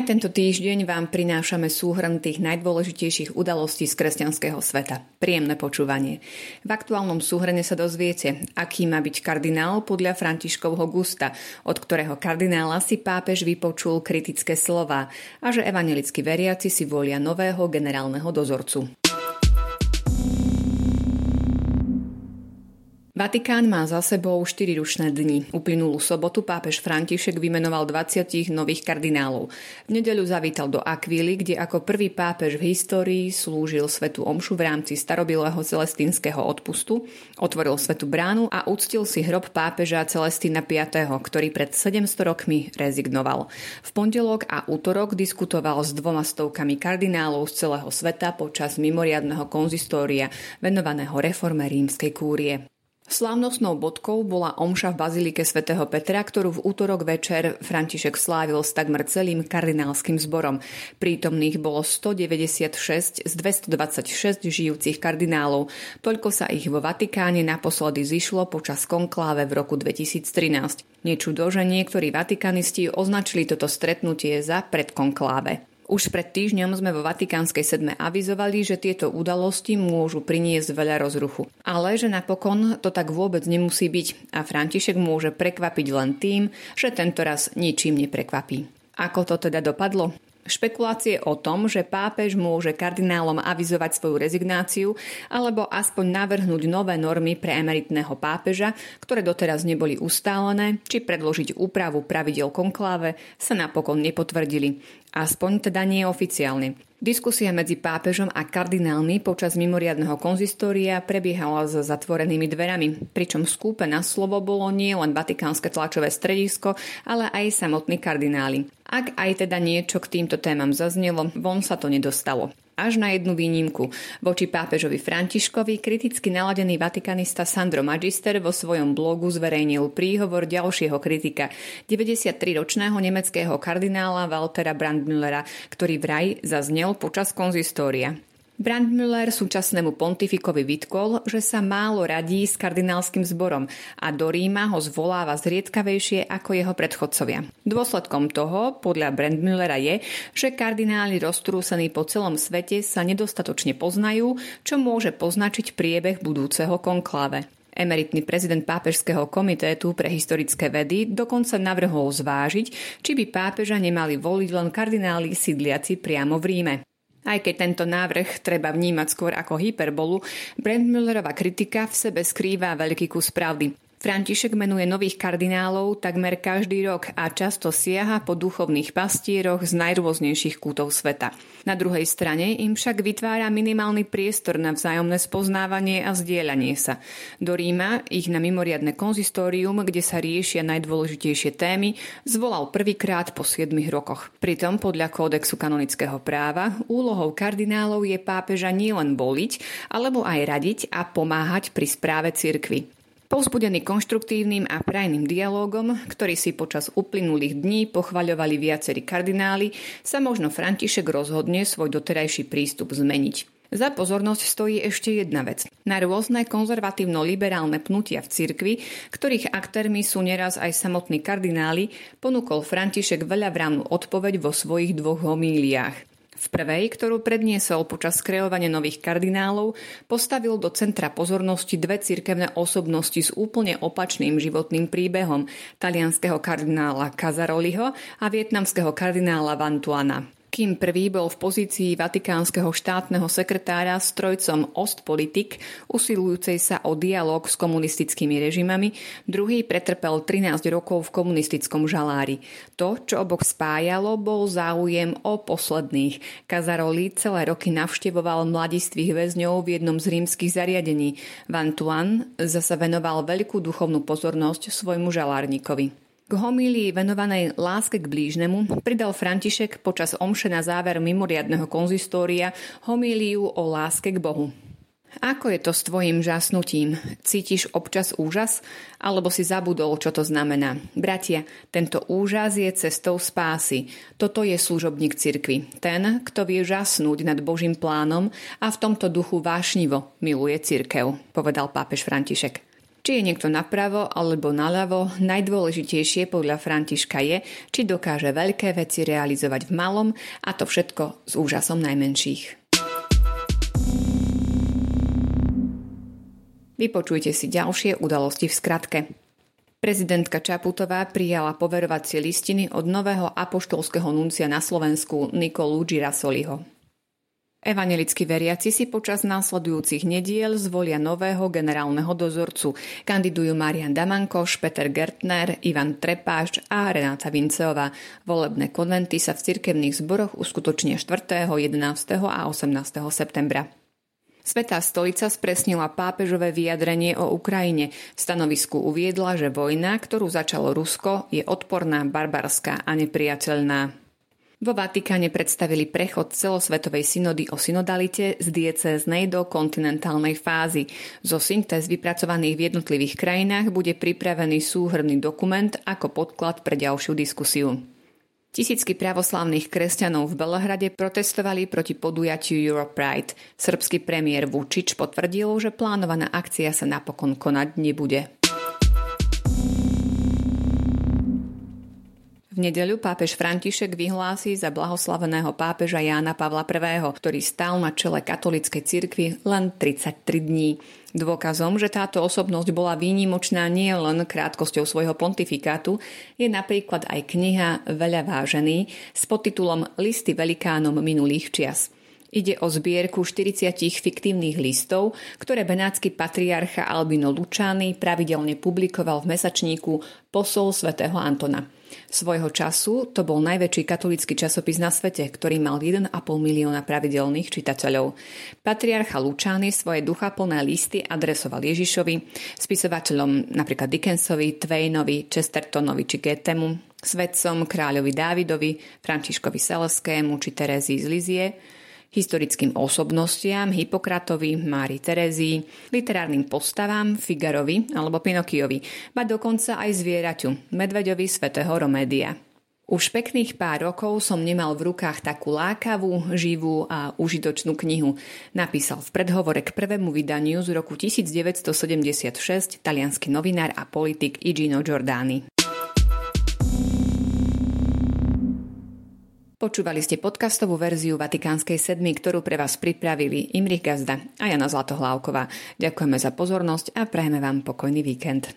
Aj tento týždeň vám prinášame súhrn tých najdôležitejších udalostí z kresťanského sveta. Príjemné počúvanie. V aktuálnom súhrne sa dozviete, aký má byť kardinál podľa Františkovho Gusta, od ktorého kardinála si pápež vypočul kritické slova a že evanelickí veriaci si volia nového generálneho dozorcu. Vatikán má za sebou 4 rušné dni. Uplynulú sobotu pápež František vymenoval 20 nových kardinálov. V nedeľu zavítal do Akvíly, kde ako prvý pápež v histórii slúžil svetu omšu v rámci starobilého celestínskeho odpustu, otvoril svetu bránu a uctil si hrob pápeža Celestína V., ktorý pred 700 rokmi rezignoval. V pondelok a útorok diskutoval s dvoma stovkami kardinálov z celého sveta počas mimoriadného konzistória venovaného reforme rímskej kúrie. Slávnostnou bodkou bola omša v Bazilike svätého Petra, ktorú v útorok večer František slávil s takmer celým kardinálskym zborom. Prítomných bolo 196 z 226 žijúcich kardinálov. Toľko sa ich vo Vatikáne naposledy zišlo počas konkláve v roku 2013. Nečudo, že niektorí vatikanisti označili toto stretnutie za predkonkláve. Už pred týždňom sme vo Vatikánskej sedme avizovali, že tieto udalosti môžu priniesť veľa rozruchu. Ale že napokon to tak vôbec nemusí byť a František môže prekvapiť len tým, že tento raz ničím neprekvapí. Ako to teda dopadlo? Špekulácie o tom, že pápež môže kardinálom avizovať svoju rezignáciu alebo aspoň navrhnúť nové normy pre emeritného pápeža, ktoré doteraz neboli ustálené, či predložiť úpravu pravidel konkláve, sa napokon nepotvrdili. Aspoň teda nie oficiálne. Diskusia medzi pápežom a kardinálmi počas mimoriadného konzistória prebiehala s zatvorenými dverami, pričom skúpe na slovo bolo nie len vatikánske tlačové stredisko, ale aj samotní kardináli. Ak aj teda niečo k týmto témam zaznelo, von sa to nedostalo až na jednu výnimku. Voči pápežovi Františkovi kriticky naladený vatikanista Sandro Magister vo svojom blogu zverejnil príhovor ďalšieho kritika, 93-ročného nemeckého kardinála Waltera Brandmüllera, ktorý vraj zaznel počas konzistória. Brandmüller súčasnému pontifikovi vytkol, že sa málo radí s kardinálskym zborom a do Ríma ho zvoláva zriedkavejšie ako jeho predchodcovia. Dôsledkom toho, podľa Brandmüllera je, že kardináli roztrúsení po celom svete sa nedostatočne poznajú, čo môže poznačiť priebeh budúceho konkláve. Emeritný prezident pápežského komitétu pre historické vedy dokonca navrhol zvážiť, či by pápeža nemali voliť len kardináli sídliaci priamo v Ríme. Aj keď tento návrh treba vnímať skôr ako hyperbolu, Brandmüllerová kritika v sebe skrýva veľký kus pravdy. František menuje nových kardinálov takmer každý rok a často siaha po duchovných pastieroch z najrôznejších kútov sveta. Na druhej strane im však vytvára minimálny priestor na vzájomné spoznávanie a zdieľanie sa. Do Ríma ich na mimoriadne konzistórium, kde sa riešia najdôležitejšie témy, zvolal prvýkrát po 7 rokoch. Pritom podľa kódexu kanonického práva úlohou kardinálov je pápeža nielen boliť, alebo aj radiť a pomáhať pri správe cirkvy. Povzbudený konštruktívnym a prajným dialógom, ktorý si počas uplynulých dní pochvaľovali viacerí kardináli, sa možno František rozhodne svoj doterajší prístup zmeniť. Za pozornosť stojí ešte jedna vec. Na rôzne konzervatívno-liberálne pnutia v cirkvi, ktorých aktérmi sú neraz aj samotní kardináli, ponúkol František veľa vrávnu odpoveď vo svojich dvoch homíliách. V prvej, ktorú predniesol počas kreovania nových kardinálov, postavil do centra pozornosti dve cirkevné osobnosti s úplne opačným životným príbehom, talianského kardinála Kazaroliho a vietnamského kardinála Vantuana. Kým prvý bol v pozícii vatikánskeho štátneho sekretára strojcom Ostpolitik, usilujúcej sa o dialog s komunistickými režimami, druhý pretrpel 13 rokov v komunistickom žalári. To, čo obok spájalo, bol záujem o posledných. Kazaroli celé roky navštevoval mladistvých väzňov v jednom z rímskych zariadení. Van Tuan zase venoval veľkú duchovnú pozornosť svojmu žalárnikovi. K homílii venovanej láske k blížnemu pridal František počas omše na záver mimoriadného konzistória homíliu o láske k Bohu. Ako je to s tvojim žasnutím? Cítiš občas úžas? Alebo si zabudol, čo to znamená? Bratia, tento úžas je cestou spásy. Toto je služobník cirkvi. Ten, kto vie žasnúť nad Božím plánom a v tomto duchu vášnivo miluje cirkev, povedal pápež František. Či je niekto napravo alebo naľavo, najdôležitejšie podľa Františka je, či dokáže veľké veci realizovať v malom a to všetko s úžasom najmenších. Vypočujte si ďalšie udalosti v skratke. Prezidentka Čaputová prijala poverovacie listiny od nového apoštolského nuncia na Slovensku Nikolu Girasoliho. Evangelickí veriaci si počas následujúcich nediel zvolia nového generálneho dozorcu. Kandidujú Marian Damankoš, Peter Gertner, Ivan Trepáš a Renáta Vinceová. Volebné konventy sa v cirkevných zboroch uskutočnia 4., 11. a 18. septembra. Svetá stolica spresnila pápežové vyjadrenie o Ukrajine. V stanovisku uviedla, že vojna, ktorú začalo Rusko, je odporná, barbarská a nepriateľná. Vo Vatikáne predstavili prechod celosvetovej synody o synodalite z diecéznej do kontinentálnej fázy. Zo syntéz vypracovaných v jednotlivých krajinách bude pripravený súhrný dokument ako podklad pre ďalšiu diskusiu. Tisícky pravoslavných kresťanov v Belehrade protestovali proti podujatiu Europride. Srbský premiér Vučič potvrdil, že plánovaná akcia sa napokon konať nebude. Nedeľu pápež František vyhlási za blahoslaveného pápeža Jána Pavla I., ktorý stál na čele katolíckej cirkvi len 33 dní. Dôkazom, že táto osobnosť bola výnimočná nie len krátkosťou svojho pontifikátu, je napríklad aj kniha Veľa vážený s podtitulom Listy velikánom minulých čias. Ide o zbierku 40 fiktívnych listov, ktoré benátsky patriarcha Albino Lučány pravidelne publikoval v mesačníku Posol svätého Antona. Svojho času to bol najväčší katolický časopis na svete, ktorý mal 1,5 milióna pravidelných čitateľov. Patriarcha Lučány svoje duchaplné listy adresoval Ježišovi, spisovateľom napríklad Dickensovi, Twainovi, Chestertonovi či Goethemu, svedcom kráľovi Dávidovi, Františkovi Seleskému či Terezii z Lizie, historickým osobnostiam Hipokratovi, Mári Terezii, literárnym postavám Figarovi alebo Pinokiovi, ba dokonca aj zvieraťu, medveďovi svätého Romédia. Už pekných pár rokov som nemal v rukách takú lákavú, živú a užitočnú knihu. Napísal v predhovore k prvému vydaniu z roku 1976 talianský novinár a politik Igino Giordani. Počúvali ste podcastovú verziu Vatikánskej sedmy, ktorú pre vás pripravili Imrich Gazda a Jana Zlatohlávková. Ďakujeme za pozornosť a prajeme vám pokojný víkend.